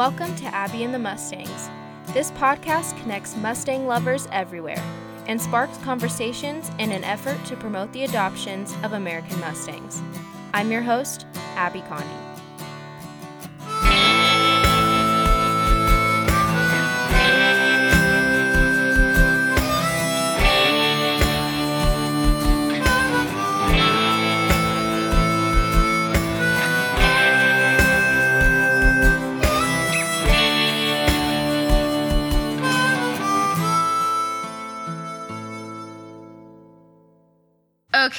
Welcome to Abby and the Mustangs. This podcast connects Mustang lovers everywhere and sparks conversations in an effort to promote the adoptions of American Mustangs. I'm your host, Abby Condi.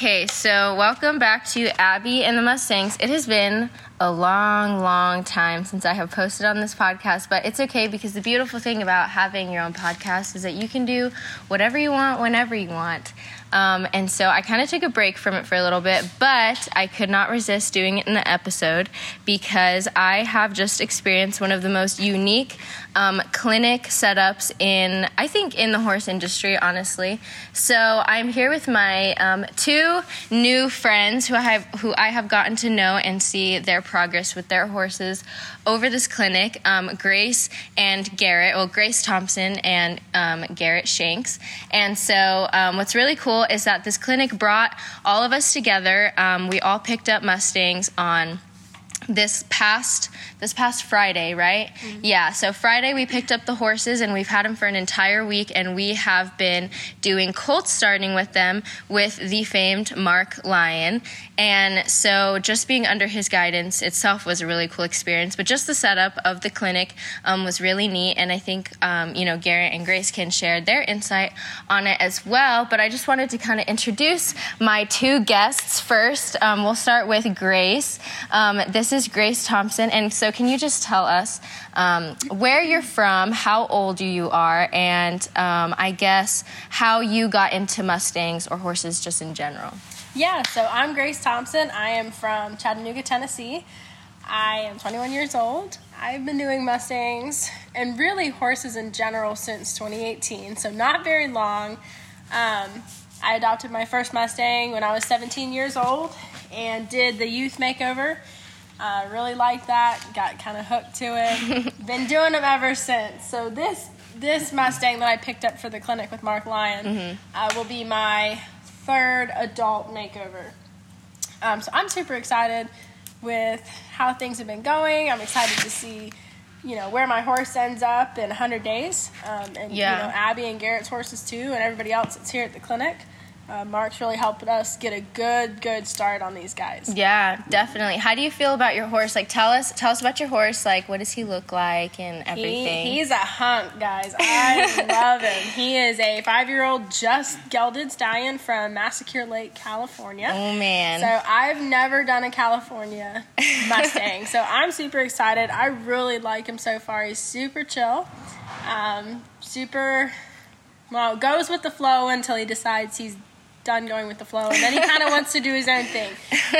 Okay, so welcome back to Abby and the Mustangs. It has been a long, long time since I have posted on this podcast, but it's okay because the beautiful thing about having your own podcast is that you can do whatever you want whenever you want. Um, and so I kind of took a break from it for a little bit, but I could not resist doing it in the episode because I have just experienced one of the most unique um, clinic setups in, I think, in the horse industry, honestly. So I'm here with my um, two new friends who I have who I have gotten to know and see their progress with their horses over this clinic. Um, Grace and Garrett, well, Grace Thompson and um, Garrett Shanks. And so um, what's really cool is that this clinic brought all of us together. Um, we all picked up Mustangs on this past this past Friday, right? Mm-hmm. Yeah, so Friday we picked up the horses and we've had them for an entire week and we have been doing colt starting with them with the famed Mark Lyon. And so just being under his guidance itself was a really cool experience, but just the setup of the clinic um, was really neat and I think um, you know Garrett and Grace can share their insight on it as well, but I just wanted to kind of introduce my two guests first. Um, we'll start with Grace. Um, this is is Grace Thompson. And so, can you just tell us um, where you're from, how old you are, and um, I guess how you got into Mustangs or horses just in general? Yeah, so I'm Grace Thompson. I am from Chattanooga, Tennessee. I am 21 years old. I've been doing Mustangs and really horses in general since 2018, so not very long. Um, I adopted my first Mustang when I was 17 years old and did the youth makeover I really like that. Got kind of hooked to it. Been doing them ever since. So this this Mustang that I picked up for the clinic with Mark Lyon mm-hmm. uh, will be my third adult makeover. Um, so I'm super excited with how things have been going. I'm excited to see, you know, where my horse ends up in 100 days, um, and yeah. you know Abby and Garrett's horses too, and everybody else that's here at the clinic uh, Mark's really helped us get a good, good start on these guys. Yeah, definitely. How do you feel about your horse? Like, tell us, tell us about your horse. Like, what does he look like and everything? He, he's a hunk, guys. I love him. He is a five-year-old, just gelded stallion from Massaquoi Lake, California. Oh man! So I've never done a California Mustang, so I'm super excited. I really like him so far. He's super chill, um, super well goes with the flow until he decides he's done going with the flow, and then he kind of wants to do his own thing.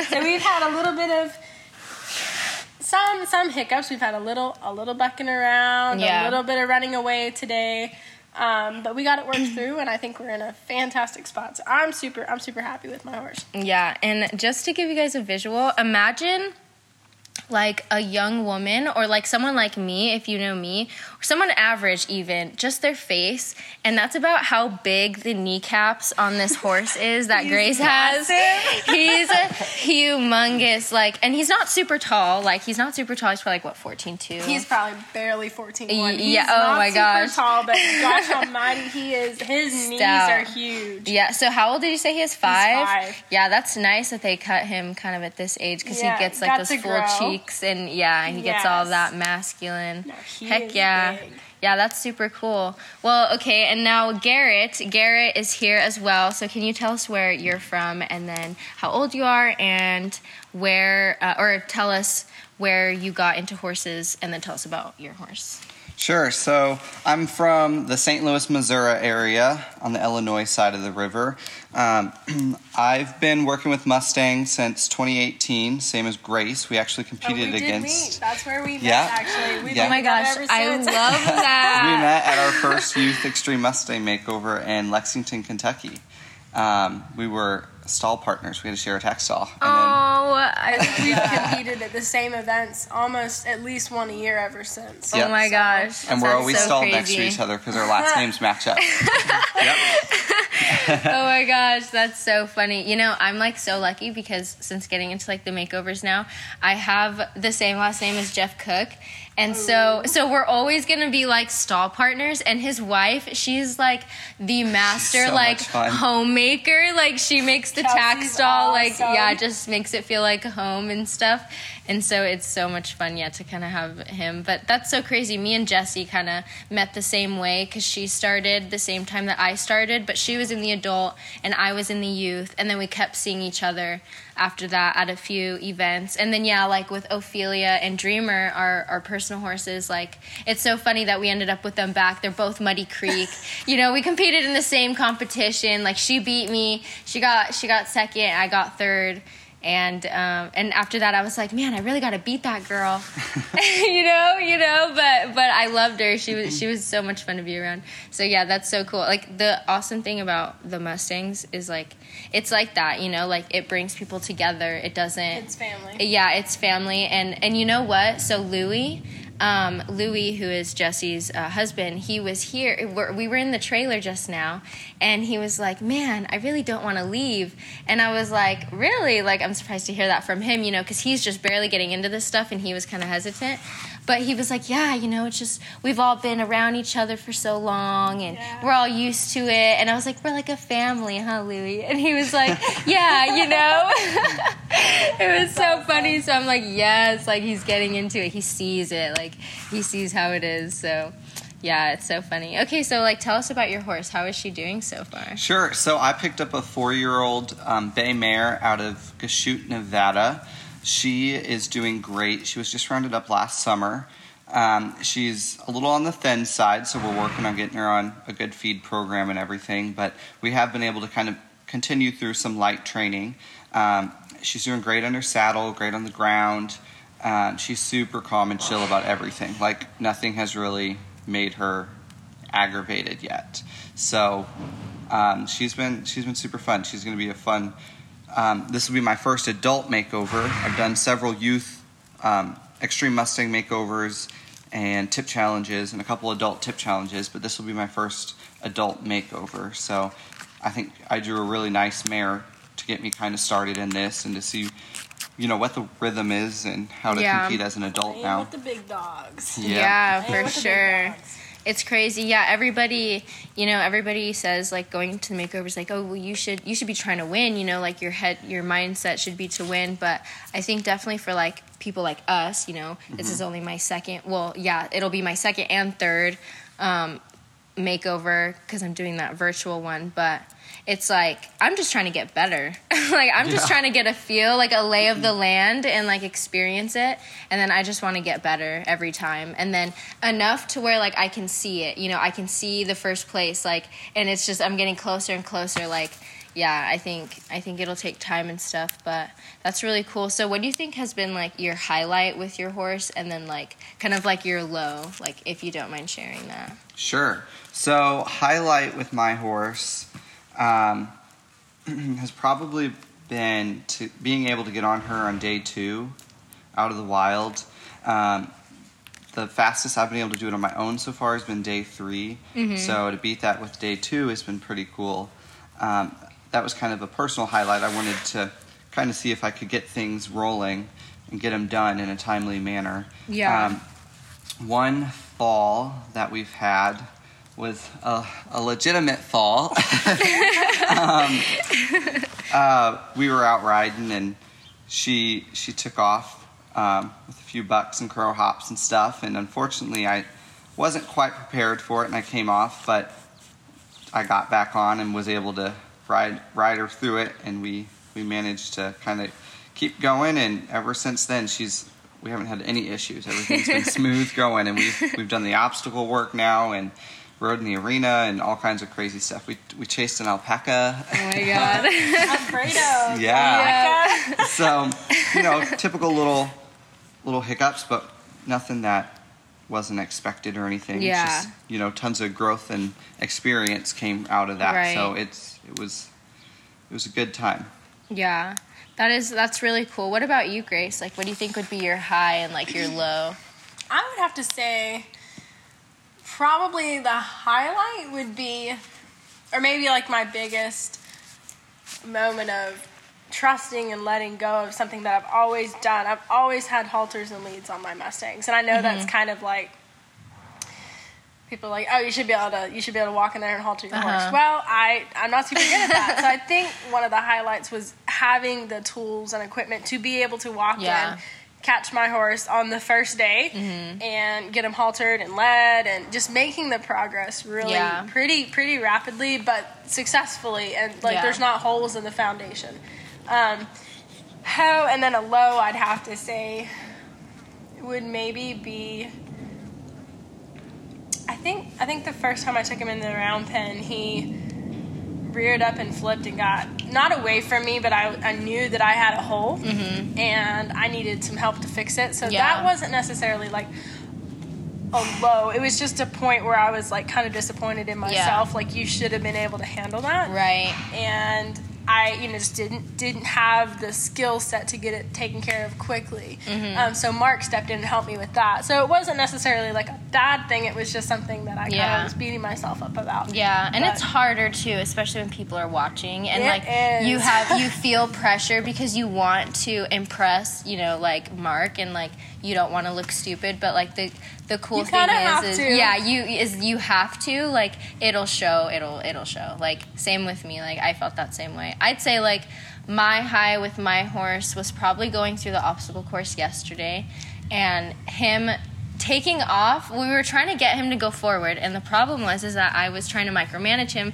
So we've had a little bit of some some hiccups. We've had a little a little bucking around, yeah. a little bit of running away today. Um, but we got it worked through, and I think we're in a fantastic spot. So I'm super, I'm super happy with my horse. Yeah, and just to give you guys a visual, imagine like a young woman or like someone like me, if you know me, someone average even, just their face. And that's about how big the kneecaps on this horse is that Grace has. He's a humongous. Like, and he's not super tall. Like, he's not super tall. He's probably like, what, 14, 2? He's probably barely 14, 1. Yeah, oh my gosh. tall, but gosh almighty, he is, his Stout. knees are huge. Yeah, so how old did you say he is? Five? five. Yeah, that's nice that they cut him kind of at this age because yeah, he gets like those full cheeks cheeks and yeah, he yes. gets all that masculine. No, Heck yeah. Big. Yeah, that's super cool. Well, okay, and now Garrett. Garrett is here as well. So can you tell us where you're from and then how old you are and where, uh, or tell us where you got into horses and then tell us about your horse. Sure. So I'm from the St. Louis, Missouri area on the Illinois side of the river. Um, I've been working with Mustang since 2018, same as Grace. We actually competed oh, we against. Meet. That's where we met. Yeah. Actually, we yeah. oh my gosh, I love that. we met at our first Youth Extreme Mustang Makeover in Lexington, Kentucky. Um, we were stall partners. We had to share a tack stall. And oh, I, We've competed at the same events almost at least one a year ever since. Yep. Oh my gosh. and we're always so stalled next to each other because our last names match up. yep. oh my gosh, that's so funny. You know, I'm like so lucky because since getting into like the makeovers now, I have the same last name as Jeff Cook. And so so we're always going to be like stall partners and his wife, she's like the master so like homemaker. Like she makes the tack Kelsey's stall like yeah, just makes it feel like home and stuff. And so it's so much fun yet to kind of have him. But that's so crazy. Me and jesse kind of met the same way cuz she started the same time that I started, but she was in the adult and I was in the youth and then we kept seeing each other after that at a few events. And then yeah, like with Ophelia and Dreamer, our our personal horses, like it's so funny that we ended up with them back. They're both Muddy Creek. you know, we competed in the same competition. Like she beat me. She got she got second, I got third. And um, and after that, I was like, man, I really got to beat that girl, you know, you know. But but I loved her. She was she was so much fun to be around. So yeah, that's so cool. Like the awesome thing about the Mustangs is like it's like that, you know, like it brings people together. It doesn't. It's family. Yeah, it's family, and and you know what? So Louis, um, Louis, who is Jesse's uh, husband, he was here. We were in the trailer just now, and he was like, "Man, I really don't want to leave." And I was like, "Really?" Like I'm surprised to hear that from him, you know, because he's just barely getting into this stuff, and he was kind of hesitant. But he was like, "Yeah, you know, it's just we've all been around each other for so long, and Yeah. we're all used to it." And I was like, "We're like a family, huh, Louis?" And he was like, "Yeah, you know." it was so funny. So I'm like, yes, like he's getting into it. He sees it. Like he sees how it is. So yeah, it's so funny. Okay, so like tell us about your horse. How is she doing so far? Sure. So I picked up a four-year-old um, bay mare out of Goshute, Nevada. She is doing great. She was just rounded up last summer. Um, she's a little on the thin side, so we're working on getting her on a good feed program and everything. But we have been able to kind of continue through some light training. Um, she's doing great under saddle, great on the ground. Um, she's super calm and chill about everything. Like nothing has really made her aggravated yet. So um, she's been she's been super fun. She's going to be a fun. Um, this will be my first adult makeover. I've done several youth um, extreme Mustang makeovers and TIP challenges and a couple adult TIP challenges, but this will be my first adult makeover. So I think I drew a really nice mare to get me kind of started in this and to see, you know, what the rhythm is and how to Yeah. compete as an adult Playing now. with the big dogs. Yeah. Playing for with the sure. It's crazy. Yeah, everybody, you know, everybody says like going to the makeovers like, "Oh, well you should you should be trying to win, you know, like your head your mindset should be to win." But I think definitely for like people like us, you know, this is only my second. Well, yeah, it'll be my second and third um makeover cuz I'm doing that virtual one, but it's like I'm just trying to get better. like I'm just Yeah. trying to get a feel, like a lay of the mm-hmm. land and like experience it and then I just want to get better every time. And then enough to where like I can see it. You know, I can see the first place like and it's just I'm getting closer and closer like yeah, I think I think it'll take time and stuff, but that's really cool. So what do you think has been like your highlight with your horse and then like kind of like your low, like if you don't mind sharing that? Sure. So, highlight with my horse um, has probably been to being able to get on her on day two out of the wild. Um, the fastest I've been able to do it on my own so far has been day 3 So to beat that with day two has been pretty cool. Um, that was kind of a personal highlight. I wanted to kind of see if I could get things rolling and get them done in a timely manner. Yeah. Um, one fall that we've had was a, a legitimate fall. um, uh, we were out riding and she she took off um, with a few bucks and crow hops and stuff. And unfortunately, I wasn't quite prepared for it, and I came off. But I got back on and was able to ride ride her through it, and we we managed to kind of keep going. And ever since then, she's we haven't had any issues. Everything's been smooth going, and we've we've done the obstacle work now and rode in the arena and all kinds of crazy stuff. We we chased an alpaca. Oh my god. Alfredo. Yeah. so you know typical little little hiccups but nothing that wasn't expected or anything It's Yeah. just, you know tons of growth and experience came out of that so it's it was it was a good time Yeah. That is that's really cool. What about you, Grace? Like, what do you think would be your high and like your low? I would have to say probably the highlight would be, or maybe like my biggest moment of trusting and letting go of something that I've always done. I've always had halters and leads on my Mustangs, and I know that's kind of like people are like, oh, you should be able to you should be able to walk in there and halter your Uh-huh. horse. Well, I I'm not super good at that, so I think one of the highlights was having the tools and equipment to be able to walk Yeah. in. Catch my horse on the first day Mm-hmm. and get him haltered and led, and just making the progress really Yeah. pretty pretty rapidly, but successfully, and like Yeah. there's not holes in the foundation. Um, ho and then a low, I'd have to say would maybe be. I think I think the first time I took him in the round pen, he reared up and flipped and got not away from me, but I, I knew that I had a hole and I needed some help to fix it. So Mm-hmm. Yeah. that wasn't necessarily like a low. It was just a point where I was like kind of disappointed in myself. Like you should have been able to handle that Right. and I, you know, just didn't didn't have the skill set to get it taken care of quickly. Mm-hmm. Um, so Mark stepped in and helped me with that. So it wasn't necessarily like a bad thing. It was just something that I kind of was beating myself up about. Yeah, and But- it's harder too, especially when people are watching and It like is. you have you feel pressure because you want to impress, you know, like Mark and like you don't want to look stupid, but like the the cool You thing is, have is to. yeah, you is you have to like it'll show, it'll it'll show. Like same with me, like I felt that same way. I'd say like my high with my horse was probably going through the obstacle course yesterday and him taking off we were trying to get him to go forward and the problem was is that i was trying to micromanage him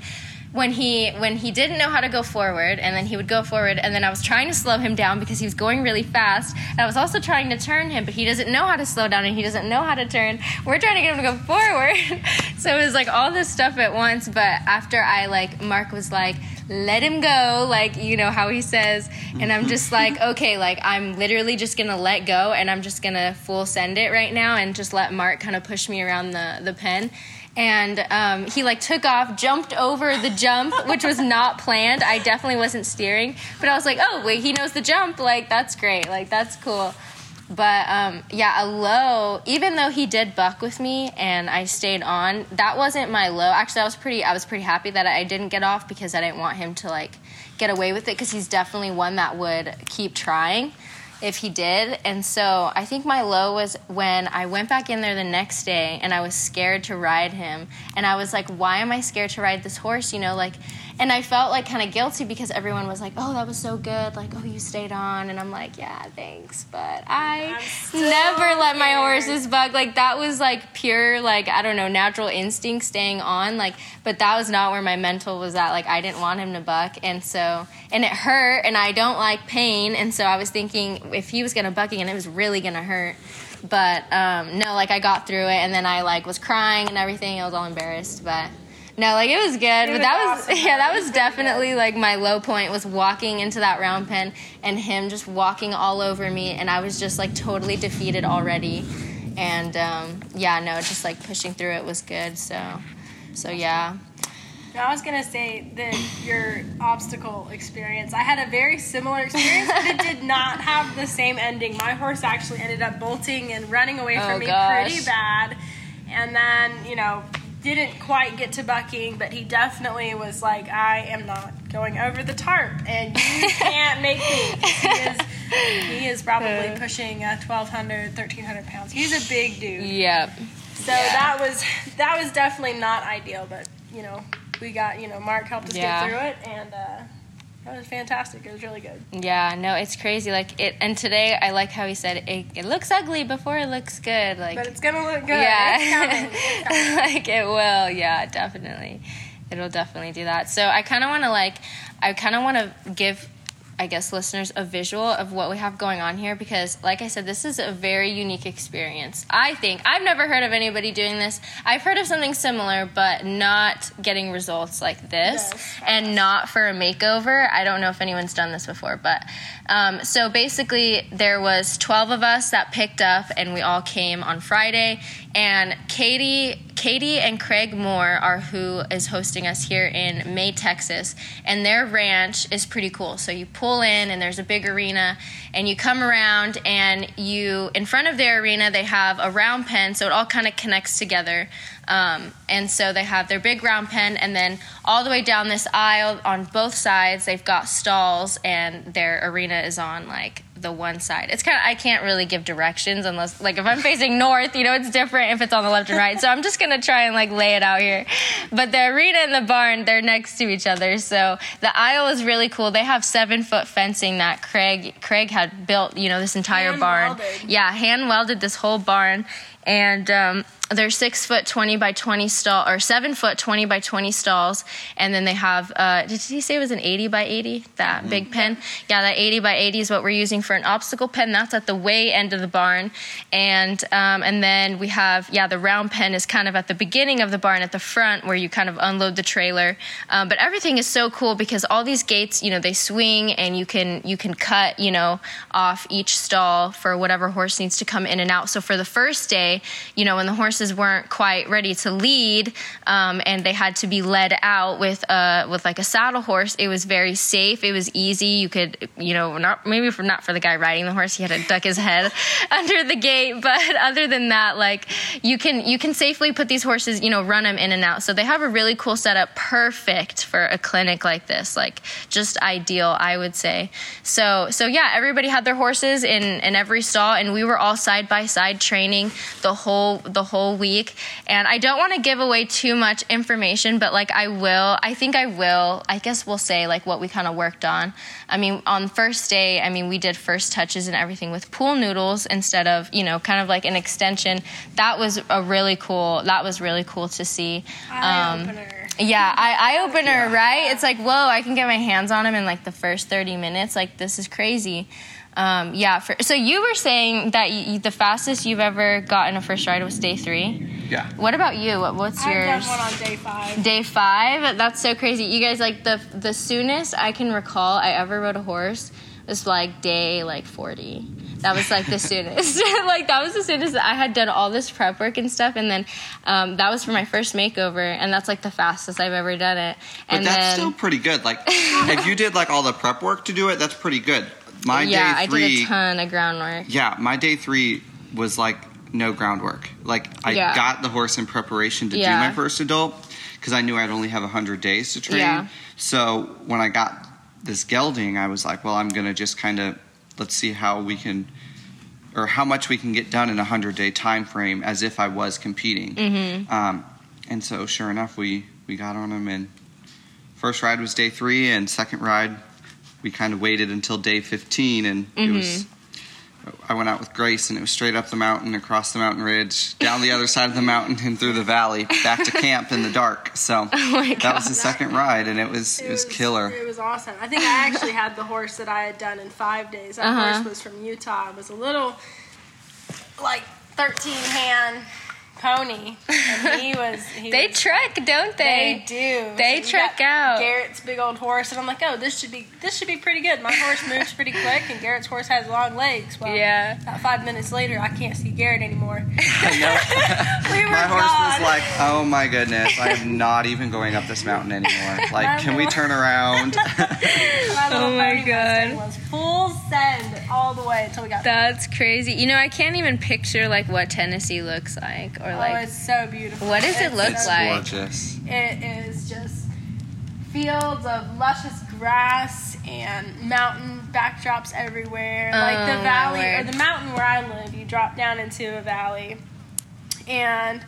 when he when he didn't know how to go forward and then he would go forward and then i was trying to slow him down because he was going really fast and i was also trying to turn him but he doesn't know how to slow down and he doesn't know how to turn. We're trying to get him to go forward. So it was like all this stuff at once but after i like mark was like let him go like you know how he says and i'm just like okay like i'm literally just gonna let go and i'm just gonna full send it right now and just let mark kind of push me around the the pen and um, he like took off jumped over the jump which was not planned i definitely wasn't steering but i was like oh wait he knows the jump like that's great like that's cool but um, yeah, a low. Even though he did buck with me and I stayed on, that wasn't my low. Actually, I was pretty. I was pretty happy that I didn't get off because I didn't want him to like get away with it because he's definitely one that would keep trying if he did. And so I think my low was when I went back in there the next day and I was scared to ride him. And I was like, why am I scared to ride this horse? You know, like, and I felt like kind of guilty because everyone was like, oh, that was so good. Like, oh, you stayed on. And I'm like, yeah, thanks. But I never let my horses bug. Like, that was like pure, like, I don't know, natural instinct staying on. Like, but that was not where my mental was at. Like, I didn't want him to buck. And so, and it hurt. And I don't like pain. And so I was thinking if he was going to buck again, it was really going to hurt. But um, no, like I got through it, and then I like was crying and everything. I was all embarrassed, but no, like it was good. but was that was awesome, yeah, that was definitely like my low point was walking into that round pen and him just walking all over me, and I was just like totally defeated already. And um, yeah, no, just like pushing through it was good. So, so yeah, I was gonna say that your obstacle experience. I had a very similar experience, but it did not have the same ending. My horse actually ended up bolting and running away from Oh, me gosh. pretty bad, and then you know didn't quite get to bucking, but he definitely was like, "I am not going over the tarp, and you can't make me." 'Cause He is, he is probably pushing uh, 1,200, 1,300 pounds. He's a big dude. yep, So Yeah. that was that was definitely not ideal, but you know we got you know Mark helped us Yeah. get through it, and uh, that was fantastic. It was really good. yeah, no, it's crazy. Like it, and today I like how he said it. It looks ugly before it looks good. Like But it's gonna look good. Yeah. It's coming. It's coming. like it will. Yeah, definitely. It'll definitely do that. So I kind of want to like, I kind of want to give, I guess, listeners a visual of what we have going on here because, like I said, this is a very unique experience. I think I've never heard of anybody doing this. I've heard of something similar, but not getting results like this, Yes. and not for a makeover. I don't know if anyone's done this before, but um, so basically, there was 12 of us that picked up, and we all came on Friday. And Katie Katie and Craig Moore are who is hosting us here in May, Texas, and their ranch is pretty cool. So you pull in, and there's a big arena, and you come around, and you in front of their arena they have a round pen, so it all kind of connects together. Um, and so they have their big round pen, and then all the way down this aisle on both sides, they've got stalls, and their arena is on like the one side. It's kind of I can't really give directions unless like if I'm facing north, you know, it's different if it's on the left and right. So I'm just gonna try and like lay it out here. But the arena and the barn, they're next to each other. So the aisle is really cool. They have seven foot fencing that Craig Craig had built. You know, this entire Hand barn. welded. Yeah, hand welded this whole barn, and um, they're six foot twenty by twenty stall or seven foot twenty by twenty stalls, and then they have. Uh, did he say it was an eighty by eighty? That big pen. Yeah, that eighty by eighty is what we're using for an obstacle pen. That's at the way end of the barn, and um, and then we have yeah the round pen is kind of at the beginning of the barn at the front where you kind of unload the trailer. Um, but everything is so cool because all these gates, you know, they swing and you can you can cut you know off each stall for whatever horse needs to come in and out. So for the first day, you know, when the horses weren't quite ready to lead um, and they had to be led out with a with like a saddle horse, it was very safe. It was easy. You could you know not maybe for not for the guy riding the horse, he had to duck his head under the gate, but other than that, like you can you can safely put these horses, you know, run them in and out. So they have a really cool setup, perfect for a clinic like this, like just ideal, I would say. So so yeah, everybody had their horses in in every stall, and we were all side by side training the whole the whole week. And I don't want to give away too much information, but like I will, I think I will. I guess we'll say like what we kind of worked on. I mean, on first day, I mean we did first touches and everything with pool noodles instead of you know kind of like an extension. That was a really cool. That was really cool to see. Eye Um, opener. yeah, eye, eye opener, right? It's like, whoa, I can get my hands on them in like the first 30 minutes. Like, this is crazy. Um, yeah, for, so you were saying that you, the fastest you've ever gotten a first ride was day three. Yeah. What about you? What, what's I've done yours? one on day five. Day five? That's so crazy. You guys, like, the, the soonest I can recall I ever rode a horse was like day like 40. That was like the soonest. like that was the soonest I had done all this prep work and stuff, and then um, that was for my first makeover, and that's like the fastest I've ever done it. But that's then still pretty good. Like, if you did like all the prep work to do it, that's pretty good. My yeah, day I three, did a ton of groundwork. yeah, my day three was like no groundwork. Like, I Yeah. got the horse in preparation to Yeah. do my first adult because I knew I'd only have hundred days to train. Yeah. So when I got this gelding, I was like, well, I'm gonna just kind of let's see how we can. Or how much we can get done in a hundred day time frame, as if I was competing. Mm-hmm. Um, and so, sure enough, we we got on him. And first ride was day three, and second ride we kind of waited until day fifteen, and it was. I went out with Grace, and it was straight up the mountain, across the mountain ridge, down the other side of the mountain, and through the valley, back to camp in the dark. So Oh my that was god. the second ride, and it was it, was, killer. It was awesome. I think I actually had the horse that I had done in five days. That Uh-huh. horse was from Utah. It was a little, like, 13 hand pony. And he was. He They was, trek, don't They they? do. They we trek out. Garrett's big old horse, and I'm like, oh, this should be this should be pretty good. My horse moves pretty quick, and Garrett's horse has long legs. Well, Yeah. About five minutes later, I can't see Garrett anymore. I know. we were My horse was like, "Oh my goodness, I am not even going up this mountain anymore. Like, can we turn around?" My Oh my God. Was full send all the way until we got. That's crazy. You know, I can't even picture like what Tennessee looks like or oh, like it's so beautiful. What does it look it's like? gorgeous. It is just fields of luscious grass and mountain backdrops everywhere. like Oh, the valley or the mountain where I live, you drop down into a valley, and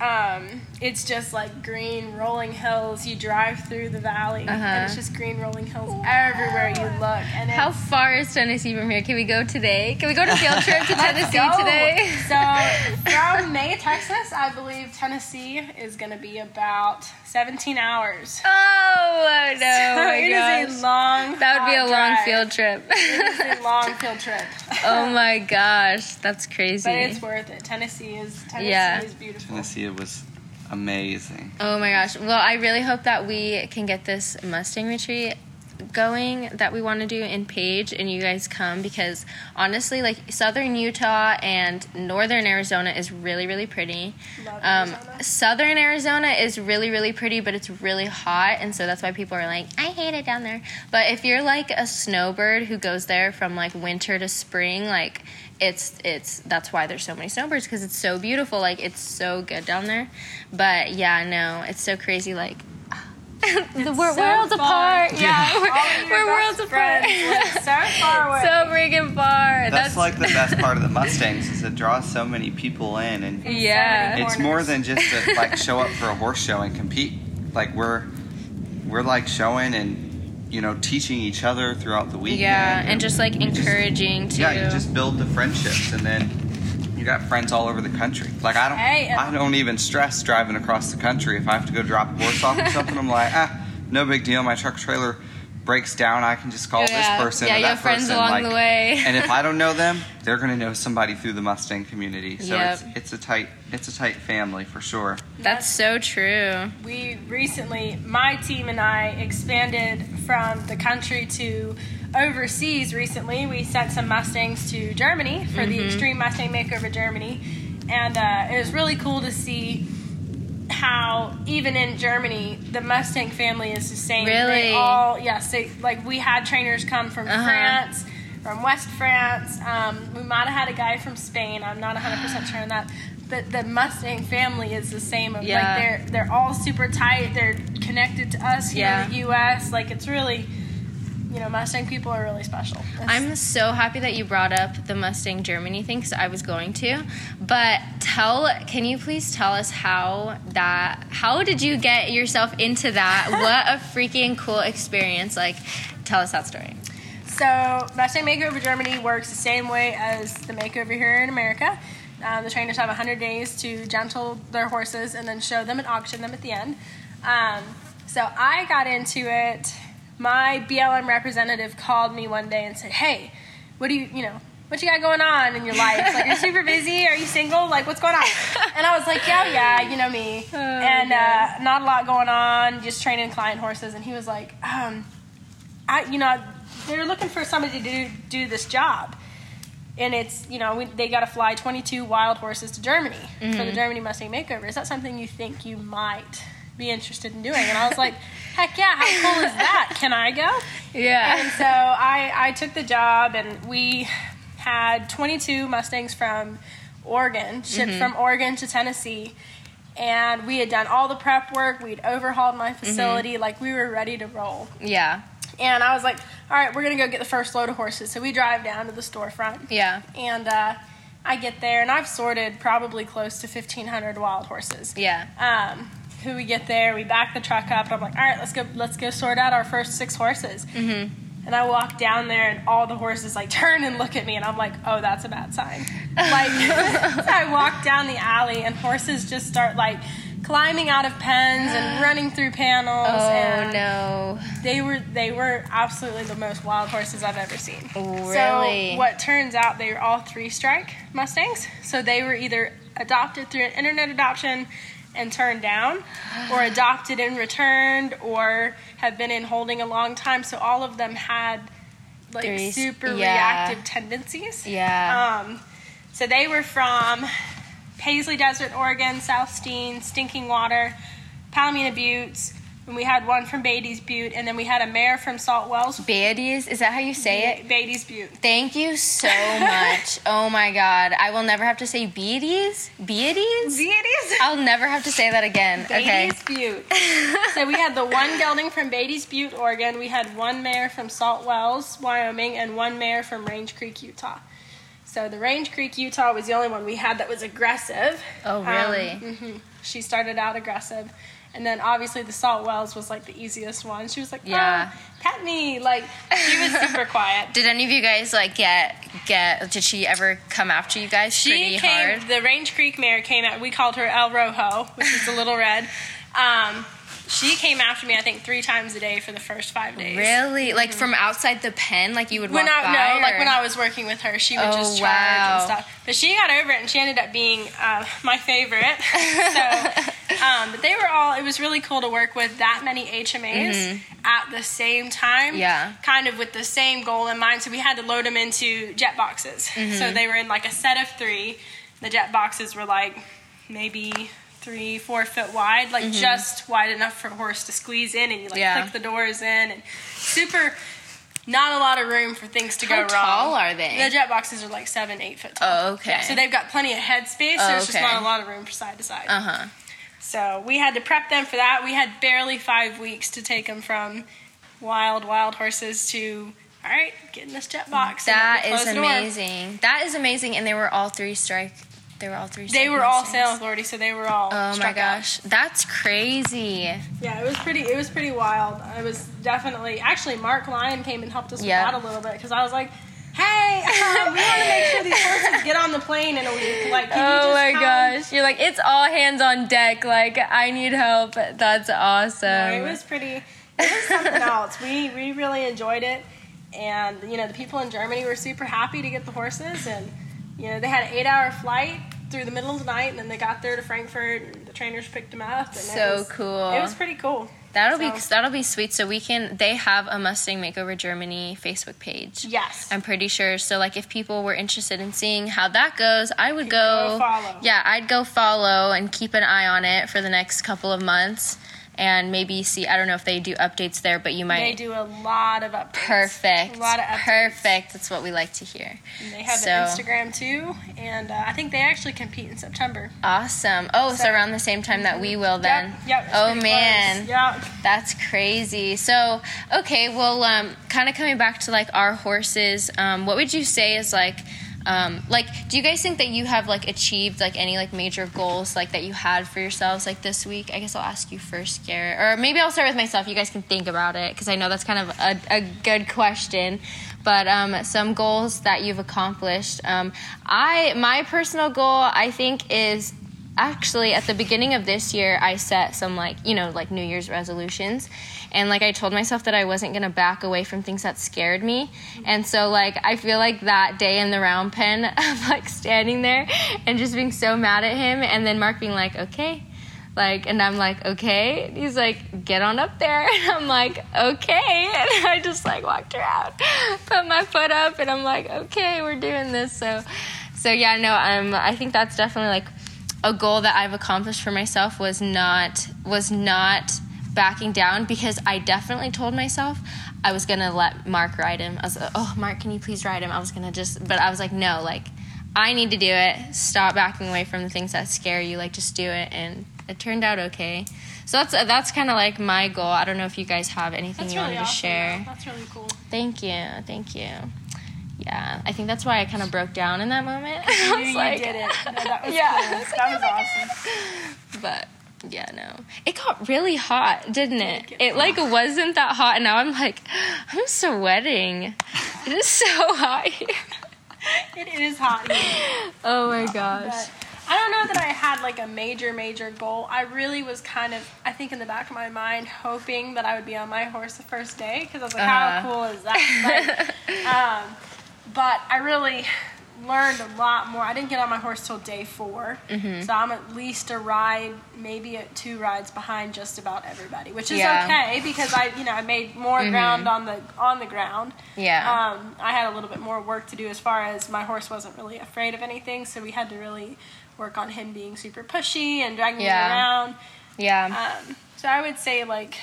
um, it's just like green rolling hills. You drive through the valley, Uh-huh. and it's just green rolling hills everywhere you look. And How far is Tennessee from here? Can we go today? Can we go on a field trip to Let's Tennessee go. today? So from May, Texas, I believe Tennessee is going to be about 17 hours. Oh no! So my it gosh. is a long. that would be a hot long field trip. It is a long field trip. oh my gosh, that's crazy. But it's worth it. Tennessee is Tennessee Yeah. is beautiful. Tennessee, it was amazing. Oh my gosh. Well, I really hope that we can get this Mustang retreat going that we want to do in Page and you guys come because honestly, like southern Utah and northern Arizona is really, really pretty. Love Um, Arizona. southern Arizona is really, really pretty, but it's really hot, and so that's why people are like, I hate it down there. But if you're like a snowbird who goes there from like winter to spring, like it's it's that's why there's so many snowbirds because it's so beautiful. Like it's so good down there. But yeah, no, it's so crazy. Like the, we're so worlds fun. apart. Yeah, All we're, we're worlds apart. so far away. so freaking far. That's, like the best part of the Mustangs is it draws so many people in, and yeah. it's more than just to like show up for a horse show and compete. Like we're we're like showing and you know teaching each other throughout the weekend. Yeah, and just like encouraging too. yeah, you just build the friendships, and then you got friends all over the country. Like I don't, Hey, I don't even stress driving across the country. If I have to go drop a horse off or something, I'm like, ah, no big deal. My truck trailer breaks down. I can just call yeah. this person. Yeah, or that have friends person. along like, the way. and if I don't know them, they're gonna know somebody through the Mustang community. So Yep. it's it's a tight it's a tight family for sure. That's so true. we recently, my team and I expanded from the country to overseas recently. We sent some Mustangs to Germany for Mm-hmm. the Extreme Mustang Makeover Germany. And uh, it was really cool to see how even in Germany the Mustang family is the same. Really? They all yes, they like we had trainers come from Uh-huh. France, from West France. Um, we might have had a guy from Spain. I'm not 100 percent sure on that. But the Mustang family is the same. Of, Yeah. Like they're they're all super tight. They're connected to us here Yeah. in the U.S. Like it's really, you know, Mustang people are really special. I'm so happy that you brought up the Mustang Germany thing because I was going to. But tell, can you please tell us how that? How did you get yourself into that? what a freaking cool experience! Like, tell us that story. So Mustang Makeover Germany works the same way as the makeover here in America. Um, the trainers have 100 days to gentle their horses and then show them and auction them at the end. Um, so I got into it. My BLM representative called me one day and said, "Hey, what do you, you know, what you got going on in your life? Like, you're super busy. Are you single? Like, what's going on?" And I was like, "Yeah, yeah, you know me, and uh, not a lot going on. Just training client horses." And he was like, um, I, you know, they're looking for somebody to do, do this job. And it's, you know, we, they got to fly 22 wild horses to Germany for the Germany Mustang Makeover. Is that something you think you might be interested in doing? And I was like, heck yeah, how cool is that? Can I go? Yeah. And so I, I took the job, and we had 22 Mustangs from Oregon, shipped from Oregon to Tennessee. And we had done all the prep work. We'd overhauled my facility. Like, we were ready to roll. Yeah. And I was like, all right, we're going to go get the first load of horses. So we drive down to the storefront. Yeah. And uh, I get there, and I've sorted probably close to 1,500 wild horses. Yeah. Um, who we get there, we back the truck up, and I'm like, all right, let's go, let's go sort out our first six horses. Mm-hmm. And I walk down there, and all the horses like turn and look at me, and I'm like, oh, that's a bad sign. Like, so I walk down the alley, and horses just start like climbing out of pens and running through panels. Oh and no. they were they were absolutely the most wild horses I've ever seen. Really? So what turns out they were all three strike Mustangs. So they were either adopted through an internet adoption and turned down, or adopted and returned, or have been in holding a long time. So all of them had like super yeah. reactive tendencies. Yeah. Um, so they were from Paisley Desert, Oregon, South Steens, Stinking Water, Palomino Buttes, and we had one from Beatty's Butte, and then we had a mare from Salt Wells. Beatties, is that how you say it? Beatty's Butte. Thank you so much. oh my god. I will never have to say Beatties? Beatties? Beatty's? I'll never have to say that again. Okay. Beatty's Butte. so we had the one gelding from Beatty's Butte, Oregon. We had one mare from Salt Wells, Wyoming, and one mare from Range Creek, Utah. So the Range Creek, Utah was the only one we had that was aggressive. Oh, really? Um, mhm. She started out aggressive. And then obviously the Salt Wells was like the easiest one. She was like, Yeah. yeah, pet me. Like she was super quiet. Did any of you guys like get get did she ever come after you guys She pretty came. hard? The Range Creek mare came out. We called her El Rojo, which is the little red. Um, she came after me, I think, three times a day for the first five days. Really? Like from outside the pen, like you would When walk I by? no, like when I was working with her, she would Oh, just charge wow. and stuff. But she got over it, and she ended up being uh, my favorite. so, um, but they were all. It was really cool to work with that many HMAs at the same time. Mm-hmm. Yeah. kind of with the same goal in mind. So we had to load them into jet boxes. Mm-hmm. So they were in like a set of three. The jet boxes were like maybe three, four foot wide, like just wide enough for a horse to squeeze in, and you like Mm-hmm. Yeah. click the doors in, and super. Not a lot of room for things to How go wrong. tall are they? The jet boxes are like seven, eight foot tall. Oh, okay. So they've got plenty of head space. Oh, There's just not a lot of room for side to side. Uh huh. So we had to prep them for that. We had barely five weeks to take them from wild, wild horses to all right, get in this jet box. That is close the door. amazing. That is amazing. And they were all three strike. They were all three. They were all Mustangs. sale authority, so they were all. Oh my struck out. gosh, that's crazy. Yeah, it was pretty. It was pretty wild. It was definitely actually Mark Lyon came and helped us Yeah. with that a little bit because I was like, "Hey, um, we want to make sure these horses get on the plane in a week. Like, can you Oh my come?" gosh, you're like it's all hands on deck. Like I need help. That's awesome. No, it was pretty. It was something else. We we really enjoyed it, and you know the people in Germany were super happy to get the horses, and you know they had an eight hour flight through the middle of the night, and then they got there to Frankfurt, and the trainers picked them up. And it So was- cool. It was pretty cool. That'll be that'll be sweet. So we can. They have a Mustang Makeover Germany Facebook page. Yes. I'm pretty sure. So like, if people were interested in seeing how that goes, I would go. go follow. Yeah, I'd go follow and keep an eye on it for the next couple of months, and maybe see. I don't know if they do updates there, but you might. They do a lot of updates. Perfect. A lot of updates. Perfect. That's what we like to hear. And they have So- an Instagram too, and uh, I think they actually compete in September. Awesome. Oh, so, So- around the same time that we will then. Yep. yep oh man. close. Yep. That's crazy. So, okay, well, um, kind of coming back to like our horses, um, what would you say is like, um, like, do you guys think that you have like achieved like any like major goals like that you had for yourselves like this week? I guess I'll ask you first, Garrett, or maybe I'll start with myself. You guys can think about it because I know that's kind of a, a good question. But um, some goals that you've accomplished. Um, I my personal goal I think is actually at the beginning of this year i set some like you know like new year's resolutions. And like i told myself that i wasn't going to back away from things that scared me. And so like i feel like that day in the round pen of like standing there and just being so mad at him and then mark being like okay like and i'm like okay. And he's like get on up there. And i'm like okay. And i just like walked around put my foot up and i'm like okay we're doing this. So so yeah no um, i think that's definitely like a goal that I've accomplished for myself was not was not backing down because I definitely told myself I was gonna let Mark ride him. I was like, oh Mark, can you please ride him? I was gonna just, but I was like, no, like I need to do it. Stop backing away from the things that scare you. Like just do it, and it turned out okay. So that's that's kind of like my goal. I don't know if you guys have anything That's you really wanted to awesome. share. though. That's really cool. Thank you, thank you. Yeah, I think that's why I kind of broke down in that moment. I was you like, did it. No, that was Yeah. cool. Was like, That was "Oh awesome. but yeah, no. It got really hot, didn't it? get It like wasn't that hot, and now I'm like, I'm sweating. It is so hot here. It is hot here. Oh my gosh. But I don't know that I had like a major, major goal. I really was kind of, I think in the back of my mind, hoping that I would be on my horse the first day because I was like, Uh-huh. how cool is that? Like, um, but I really learned a lot more. I didn't get on my horse till day 4 Mm-hmm. so I'm at least a ride, maybe two rides behind just about everybody, which is Yeah. Mm-hmm. okay because I, you know, I made more ground on the on the ground. Yeah. Um, I had a little bit more work to do as far as my horse wasn't really afraid of anything, so we had to really work on him being super pushy and dragging Yeah. me around. yeah. Um, so I would say like,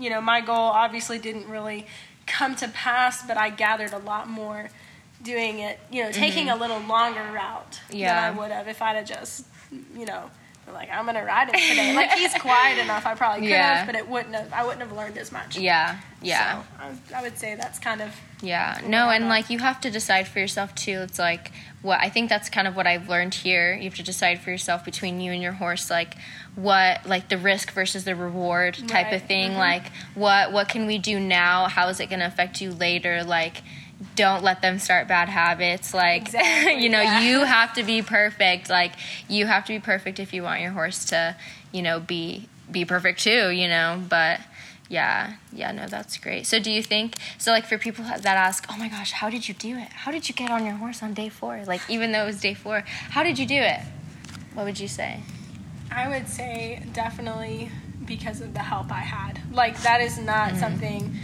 you know, my goal obviously didn't really come to pass, but I gathered a lot more doing it. You know, taking a little longer route Mm-hmm. Yeah. than I would have if I'd have just, you know. Like I'm gonna ride it today. Like he's quiet enough, I probably could Yeah. have, but it wouldn't have. I wouldn't have learned as much. yeah. Yeah. So I, I would say that's kind of Yeah, no, and like you have to decide for yourself too. It's like what I think that's kind of what I've learned here. You have to decide for yourself between you and your horse, like what, like the risk versus the reward type Right, of thing. mhm. Like what, what can we do now? How is it going to affect you later? Like, don't let them start bad habits. Like, Exactly, you know, yeah. you have to be perfect. Like, you have to be perfect if you want your horse to, you know, be be perfect too, you know. But yeah, yeah, no, that's great. So do you think so? Like for people that ask, oh my gosh, how did you do it? How did you get on your horse on day four? Like even though it was day four, how did you do it? What would you say? I would say definitely because of the help I had. Like that is not mm-hmm. something.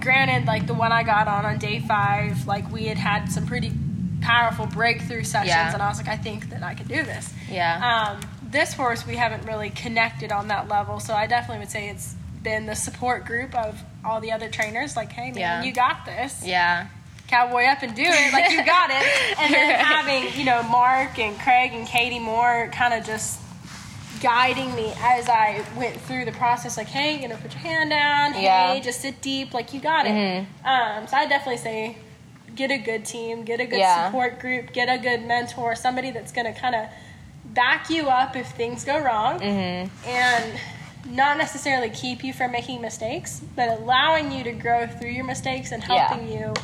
Granted, like the one I got on on day five, like we had had some pretty powerful breakthrough sessions, yeah. and I was like, I think that I can do this. Yeah. Um, this horse, we haven't really connected on that level, so I definitely would say it's been the support group of all the other trainers. Like, hey man, yeah. you got this. Yeah. Cowboy up and do it, like you got it. And then right. having, you know, Mark and Craig and Katie Moore kind of just guiding me as I went through the process, like, hey, you know, put your hand down, yeah. hey, just sit deep, like you got it. Mm-hmm. Um, so I definitely say get a good team, get a good yeah. support group, get a good mentor, somebody that's going to kind of back you up if things go wrong, mm-hmm. and not necessarily keep you from making mistakes, but allowing you to grow through your mistakes and helping yeah. you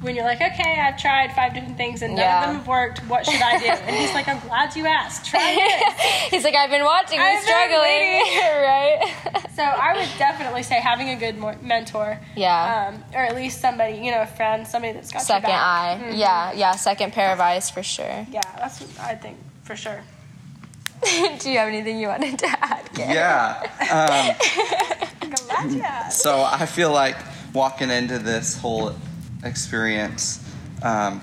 when you're like, okay, I've tried five different things and none yeah. of them have worked. What should I do? And he's like, I'm glad you asked. Try this. he's like, I've been watching you struggling, right? so I would definitely say having a good mentor, yeah, um, or at least somebody, you know, a friend, somebody that's got second eye, mm-hmm. yeah, yeah, second pair of eyes for sure. Yeah, that's what I think for sure. do you have anything you wanted to add? Yeah. Um, so I feel like walking into this whole experience, um,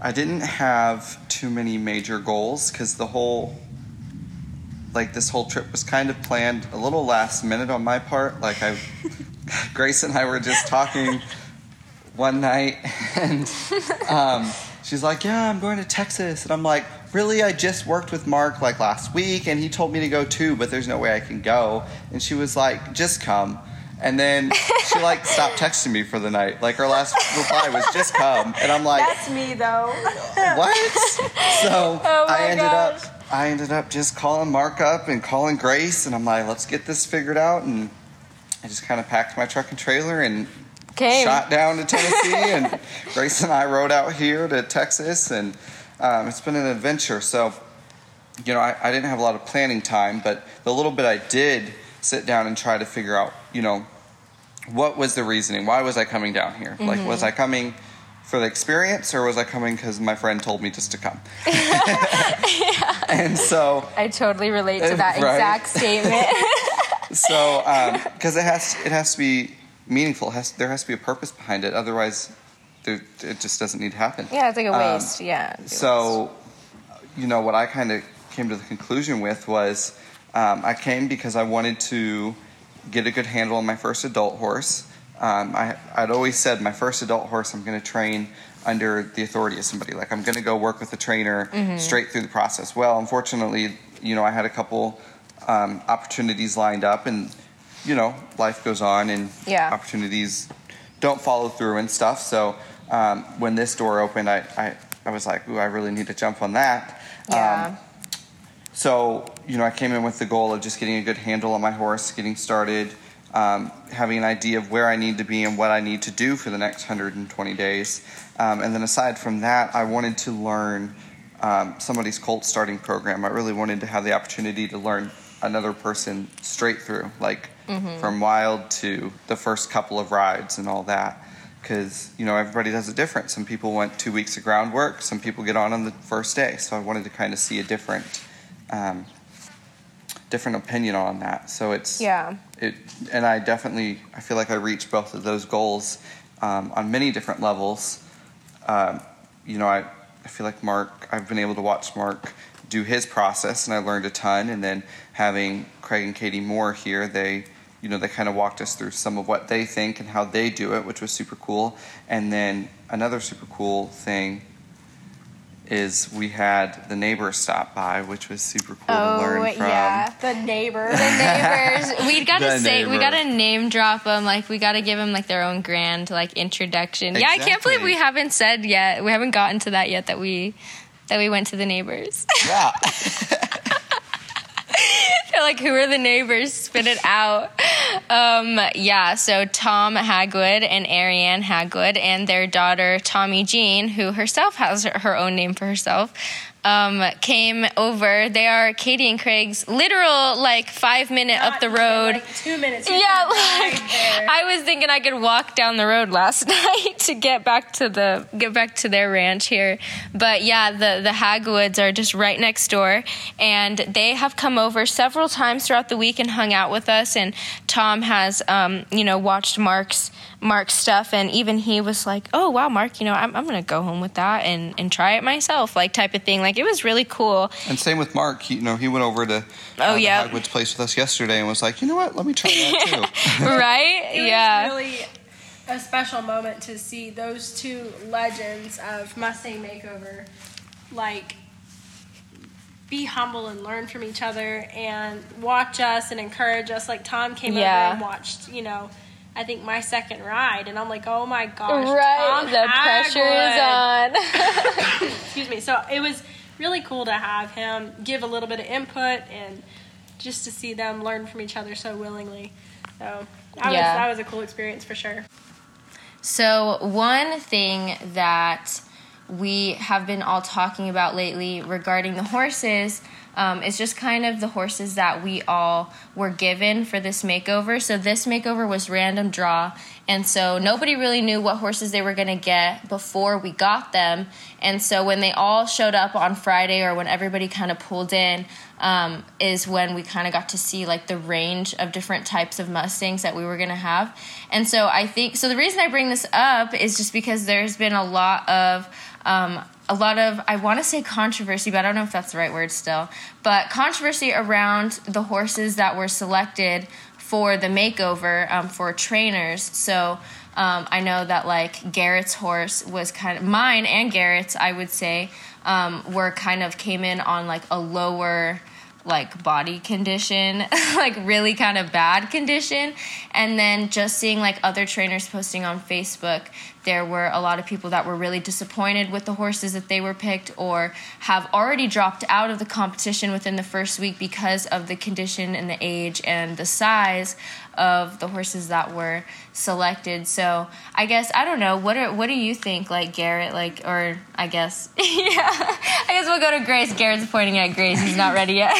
I didn't have too many major goals because the whole, like this whole trip was kind of planned a little last minute on my part. Like I, Grace and I were just talking one night, and um, she's like, "Yeah, I'm going to Texas," and I'm like, "Really? I just worked with Mark like last week, and he told me to go too, but there's no way I can go." And she was like, "Just come." And then she like stopped texting me for the night. Like her last reply was just come, and I'm like, that's me though. what? So oh I ended gosh. up I ended up just calling Mark up and calling Grace, and I'm like, let's get this figured out. And I just kind of packed my truck and trailer and Came. shot down to Tennessee, and Grace and I rode out here to Texas, and um, it's been an adventure. So, you know, I, I didn't have a lot of planning time, but the little bit I did sit down and try to figure out, you know, what was the reasoning? Why was I coming down here? Mm-hmm. Like, was I coming for the experience or was I coming because my friend told me just to come? yeah. And so I totally relate to that right? exact statement. so, because um, it has it has to be meaningful. It has, there has to be a purpose behind it. Otherwise, there, it just doesn't need to happen. Yeah, it's like a um, waste. Um, yeah. So, waste. you know, what I kind of came to the conclusion with was um, I came because I wanted to get a good handle on my first adult horse. Um, I, would always said my first adult horse I'm going to train under the authority of somebody. Like I'm going to go work with a trainer mm-hmm. straight through the process. Well, unfortunately, you know, I had a couple um, opportunities lined up, and you know, life goes on, and yeah. opportunities don't follow through and stuff. So um, when this door opened, I, I, I was like, ooh, I really need to jump on that. Yeah. So, you know, I came in with the goal of just getting a good handle on my horse, getting started, um, having an idea of where I need to be and what I need to do for the next 120 days. Um, and then aside from that, I wanted to learn um, somebody's colt starting program. I really wanted to have the opportunity to learn another person straight through, like mm-hmm. from wild to the first couple of rides and all that. Because, you know, everybody does it different. Some people want two weeks of groundwork, some people get on on the first day. So I wanted to kind of see a different um, different opinion on that. So it's yeah. It and I definitely I feel like I reached both of those goals um, on many different levels. Um, you know, I I feel like Mark. I've been able to watch Mark do his process, and I learned a ton. And then having Craig and Katie Moore here, they you know they kind of walked us through some of what they think and how they do it, which was super cool. And then another super cool thing is we had the neighbors stop by, which was super cool oh, to learn oh, from. yeah, the neighbor, the neighbors. We gotta say, neighbor. we gotta name drop them. Like we gotta give them like their own grand like introduction. Exactly. Yeah, I can't believe we haven't said yet. We haven't gotten to that yet. That we that we went to the neighbors. Yeah. like, who are the neighbors? Spit it out. Um, yeah, so Tom Hagwood and Ariane Hagwood and their daughter Tommy Jean, who herself has her own name for herself. Um, came over. They are Katie and Craig's literal like five minute up the road. Like two minutes. yeah, like. I was thinking I could walk down the road last night to get back to the get back to their ranch here. But yeah, the the Hagwoods are just right next door, and they have come over several times throughout the week and hung out with us. And Tom has, um, you know, watched Mark's Mark's stuff, and even he was like, "Oh wow, Mark, you know, I'm I'm gonna go home with that and and try it myself," like type of thing. Like it was really cool. And same with Mark. He, you know, he went over to Oh, uh, the yeah. Hagwood's place with us yesterday and was like, you know what? Let me try that too. right? It was yeah. really a special moment to see those two legends of Mustang Makeover, like be humble and learn from each other and watch us and encourage us. Like Tom came Yeah. over and watched, you know. I think my second ride, and I'm like, oh my gosh, Right, Tom the pressure is on. Excuse me. So it was really cool to have him give a little bit of input and just to see them learn from each other so willingly. So that Yeah. was that was a cool experience for sure. So, one thing that we have been all talking about lately regarding the horses um, is just kind of the horses that we all were given for this makeover. So, this makeover was random draw, and so nobody really knew what horses they were going to get before we got them. And so, when they all showed up on Friday or when everybody kind of pulled in, um, is when we kind of got to see like the range of different types of Mustangs that we were going to have. And so I think so. The reason I bring this up is just because there's been a lot of um, a lot of I want to say controversy, but I don't know if that's the right word still. But controversy around the horses that were selected for the makeover um, for trainers. So. Um, I know that like Garrett's horse was kind of mine and Garrett's, I would say, um, were kind of came in on like a lower like body condition, like really kind of bad condition. And then just seeing like other trainers posting on Facebook, there were a lot of people that were really disappointed with the horses that they were picked or have already dropped out of the competition within the first week because of the condition and the age and the size of the horses that were selected. So I guess I don't know. What are what do you think, like Garrett, like or I guess yeah. I guess we'll go to Grace. Garrett's pointing at Grace. He's not ready yet.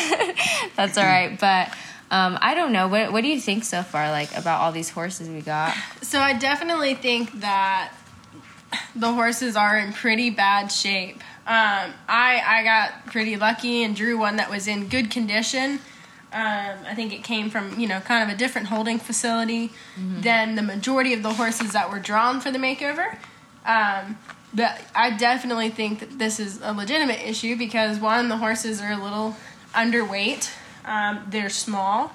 That's all right. But um, I don't know. What what do you think so far, like about all these horses we got? So I definitely think that the horses are in pretty bad shape. Um, I I got pretty lucky and drew one that was in good condition. Um, I think it came from you know kind of a different holding facility than the majority of the horses that were drawn for the makeover. Um, but I definitely think that this is a legitimate issue because one, the horses are a little underweight. Um, they're small.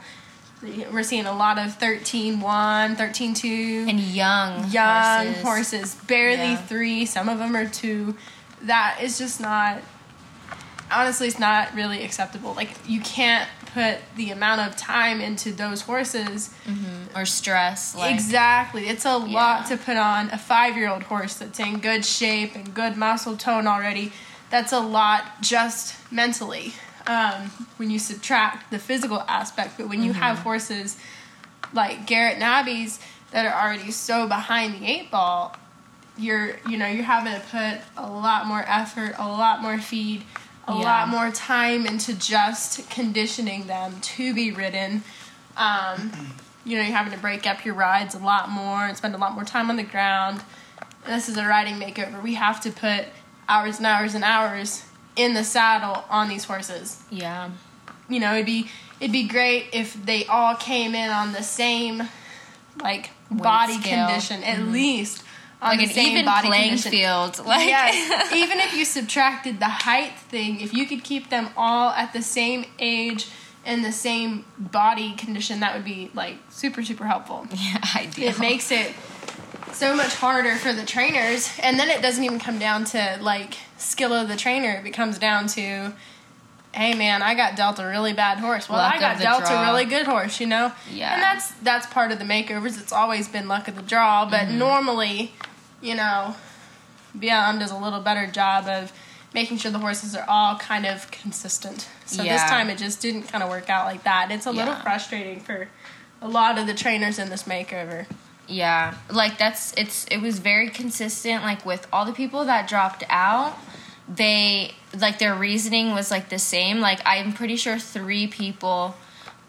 We're seeing a lot of 13 1, 13 2 And young young horses. horses, barely Yeah. three. Some of them are two. That is just not. Honestly, it's not really acceptable. Like you can't put the amount of time into those horses. or stress. Like exactly, it's a lot to put on a five-year-old horse that's in good shape and good muscle tone already. That's a lot just mentally. Um, when you subtract the physical aspect, but when you have horses like Garrett and Abby's that are already so behind the eight ball, you're you know you're having to put a lot more effort, a lot more feed, a Yeah. lot more time into just conditioning them to be ridden. Um, you know, you're having to break up your rides a lot more and spend a lot more time on the ground. This is a riding makeover. We have to put hours and hours and hours in the saddle on these horses yeah, you know it'd be it'd be great if they all came in on the same like body scale. condition at mm-hmm. least on like the same even body playing condition. field. Like yes, even if you subtracted the height thing, if you could keep them all at the same age and the same body condition, that would be like super super helpful. yeah, ideal. It makes it so much harder for the trainers, and then it doesn't even come down to like skill of the trainer. It becomes down to, hey man, I got dealt a really bad horse. Well, Luck I got dealt draw. a really good horse, you know. Yeah. And that's that's part of the makeovers. It's always been luck of the draw, but Mm-hmm. normally, you know, BLM does a little better job of making sure the horses are all kind of consistent. So this time it just didn't kind of work out like that. It's a little frustrating for a lot of the trainers in this makeover. Yeah, like that's it's it was very consistent like with all the people that dropped out. They like their reasoning was like the same. Like I'm pretty sure three people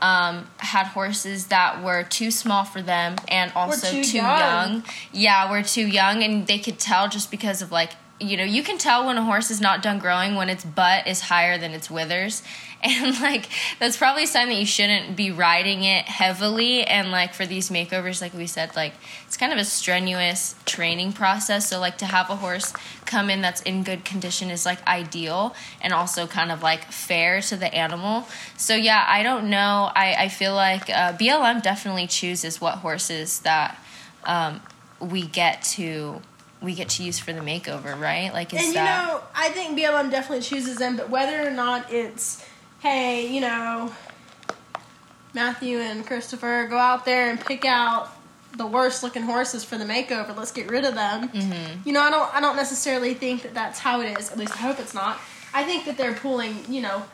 um, had horses that were too small for them and also too too, young. young. Yeah, were too young, and they could tell just because of like you know you can tell when a horse is not done growing when its butt is higher than its withers. And like that's probably a sign that you shouldn't be riding it heavily. And like for these makeovers, like we said, like it's kind of a strenuous training process. So like to have a horse come in that's in good condition is like ideal and also kind of like fair to the animal. So yeah, I don't know. I I feel like uh, BLM definitely chooses what horses that um, we get to we get to use for the makeover, right? Like is And you that know, I think BLM definitely chooses them, but whether or not it's, hey, you know, Matthew and Christopher go out there and pick out the worst looking horses for the makeover. Let's get rid of them. Mm-hmm. You know, I don't, I don't necessarily think that that's how it is. At least I hope it's not. I think that they're pulling, you know,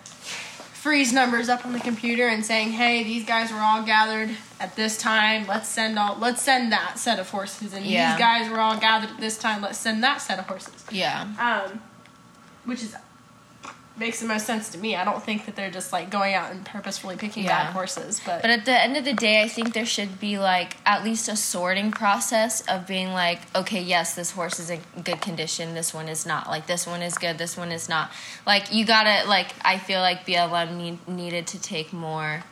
freeze numbers up on the computer and saying, "Hey, these guys were all gathered at this time. Let's send all. Let's send that set of horses, and Yeah. these guys were all gathered at this time. Let's send that set of horses." yeah. um, which is makes the most sense to me. I don't think that they're just like going out and purposefully picking Yeah. bad horses, but, But at the end of the day, I think there should be like at least a sorting process of being like, okay, yes, this horse is in good condition. This one is not. Like this one is good. This one is not. Like you gotta like. I feel like BLM need, needed to take more.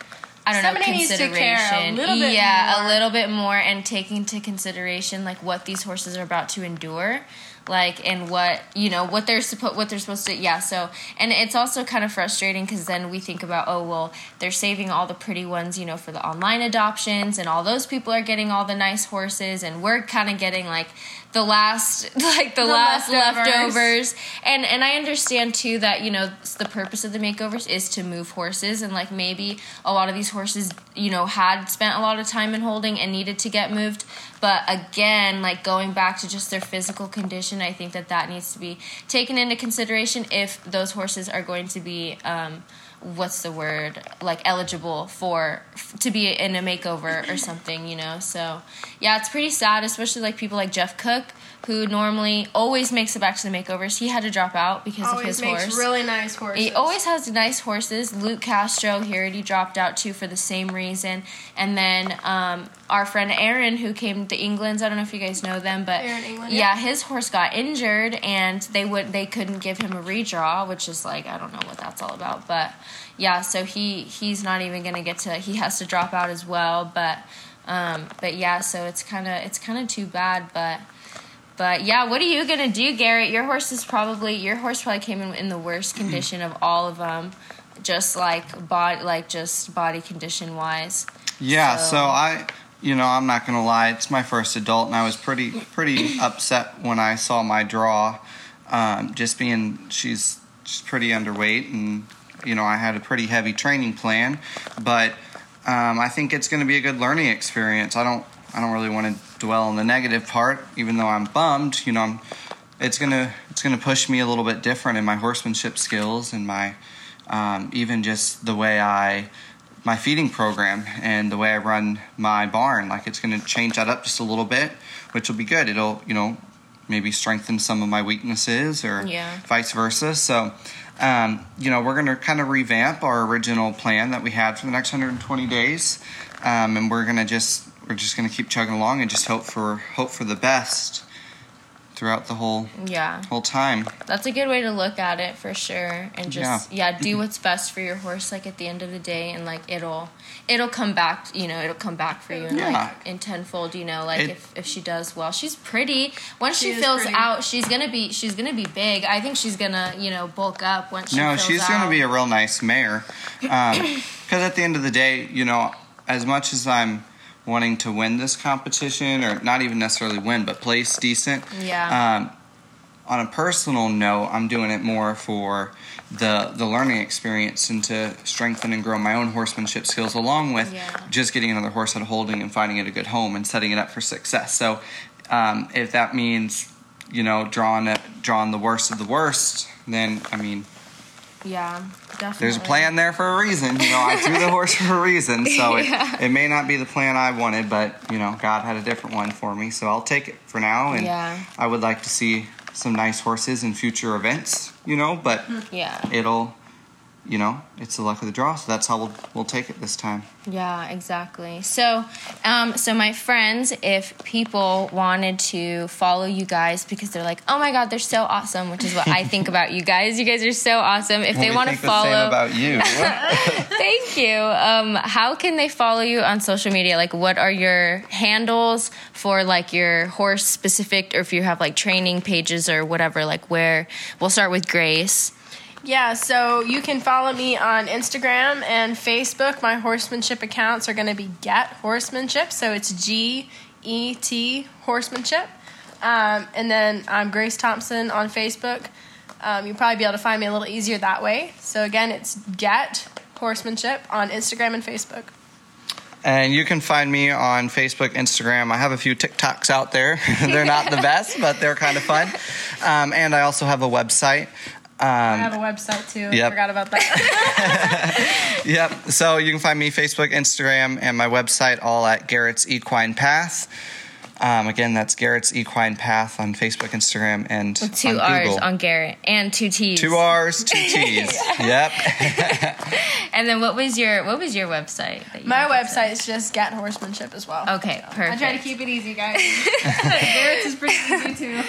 I don't Somebody know needs to consideration. care a little bit yeah, more. a little bit more, and take into consideration like what these horses are about to endure like and what you know what they're supposed what they're supposed to yeah so and it's also kind of frustrating because then we think about oh well they're saving all the pretty ones you know for the online adoptions and all those people are getting all the nice horses and we're kind of getting like the last like the, The last leftovers. leftovers. And and I understand too that you know the purpose of the makeovers is to move horses. And like maybe a lot of these horses you know had spent a lot of time in holding and needed to get moved. But again like going back to just their physical condition I think that that needs to be taken into consideration if those horses are going to be um what's the word like eligible for to be in a makeover or something you know? So yeah it's pretty sad especially like people like jeff cook who normally always makes it back to the makeovers he had to drop out because of always his makes horse really nice horses. he always has nice horses. Luke Castro, he already dropped out too for the same reason. And then um, our friend Aaron, who came to England's, I don't know if you guys know them, but England, yeah, yeah. his horse got injured, and they would they couldn't give him a redraw, which is like I don't know what that's all about, but yeah, so he he's not even gonna get to he has to drop out as well, but um, but yeah, so it's kind of it's kind of too bad, but. But yeah, what are you gonna do, Garrett? Your horse is probably your horse probably came in in the worst condition of all of them, just like body, like just body condition wise. Yeah, So- so I, you know, I'm not gonna lie. It's my first adult, and I was pretty pretty upset when I saw my draw. Um, just being she's she's pretty underweight, and you know, I had a pretty heavy training plan, but um, I think it's going to be a good learning experience. I don't I don't really want to dwell on the negative part, even though I'm bummed. You know, I'm it's gonna it's gonna push me a little bit different in my horsemanship skills and my um, even just the way I my feeding program and the way I run my barn. Like it's gonna change that up just a little bit, which will be good. It'll you know maybe strengthen some of my weaknesses or Yeah. vice versa. So. Um, you know, we're going to kind of revamp our original plan that we had for the next 120 days, um, and we're going to just we're just going to keep chugging along and just hope for hope for the best throughout the whole Yeah, whole time. that's a good way to look at it for sure, and just yeah, do mm-hmm. what's best for your horse. Like at the end of the day, and like it'll it'll come back. You know, it'll come back for you in Yeah. like in tenfold. You know, like It- if if she does well, she's pretty. Once she, She fills pretty. out, she's gonna be she's gonna be big. I think she's gonna you know bulk up once she No, fills she's gonna be a real nice mare. Um, because at the end of the day, you know, as much as I'm wanting to win this competition, or not even necessarily win, but place decent, yeah. um, on a personal note, I'm doing it more for the the learning experience and to strengthen and grow my own horsemanship skills, along with Yeah. just getting another horse of holding and finding it a good home and setting it up for success. So, um, if that means you know drawing it, drawing the worst of the worst, then I mean yeah, definitely. there's a plan there for a reason. You know, I threw the horse for a reason, so Yeah. it, it may not be the plan I wanted, but you know, God had a different one for me, so I'll take it for now. And Yeah. I would like to see some nice horses in future events, you know, but Yeah. it'll, you know, it's the luck of the draw. So that's how we'll, we'll take it this time. Yeah, exactly. So, um, so my friends, if people wanted to follow you guys because they're like, oh my god, they're so awesome, which is what I think about you guys. You guys are so awesome. If they want to think the follow, about you. thank you. Um, how can they follow you on social media? Like, what are your handles for like your horse specific, or if you have like training pages or whatever? Like, where we'll start with Grace. Yeah, so you can follow me on Instagram and Facebook. My horsemanship accounts are going to be Get Horsemanship, so it's G E T Horsemanship. Um, and then I'm Grace Thompson on Facebook. Um, you'll probably be able to find me a little easier that way. So again, it's Get Horsemanship on Instagram and Facebook. And you can find me on Facebook, Instagram. I have a few TikToks out there. they're not the best, but they're kind of fun. Um, and I also have a website. I Um, have a website too. Yep. Forgot about that. yep. So you can find me Facebook, Instagram, and my website all at Garrett's Equine Path. Um, again, that's Garrett's Equine Path on Facebook, Instagram, and Two on R's Google. on Garrett and two T's. Two R's, two T's. Yep. And then what was your what was your website? that you My had to say? website is just Get Horsemanship as well. Okay, perfect. I try to keep it easy, guys. Garrett's is pretty easy too.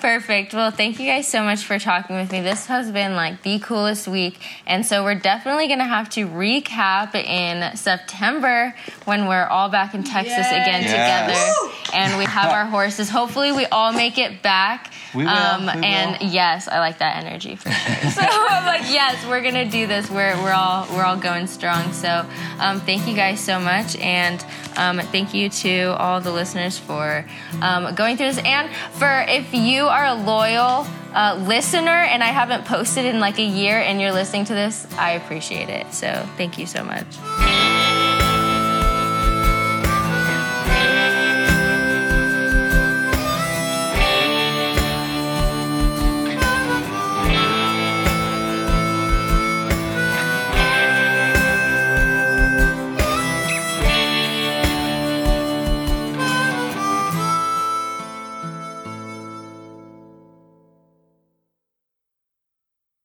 Perfect. Well, thank you guys so much for talking with me. This has been like the coolest week. And so we're definitely going to have to recap in September when we're all back in Texas Yay. again Yes. together and we have our horses. Hopefully, we all make it back. We will, Um, we and will. yes, I like that energy for sure. so I'm like, yes, we're going to do this. We're, we're all we're all going strong. So um, thank you guys so much. And um, thank you to all the listeners for um, going through this. And for if you are a loyal uh, listener and I haven't posted in like a year and you're listening to this, I appreciate it. So thank you so much.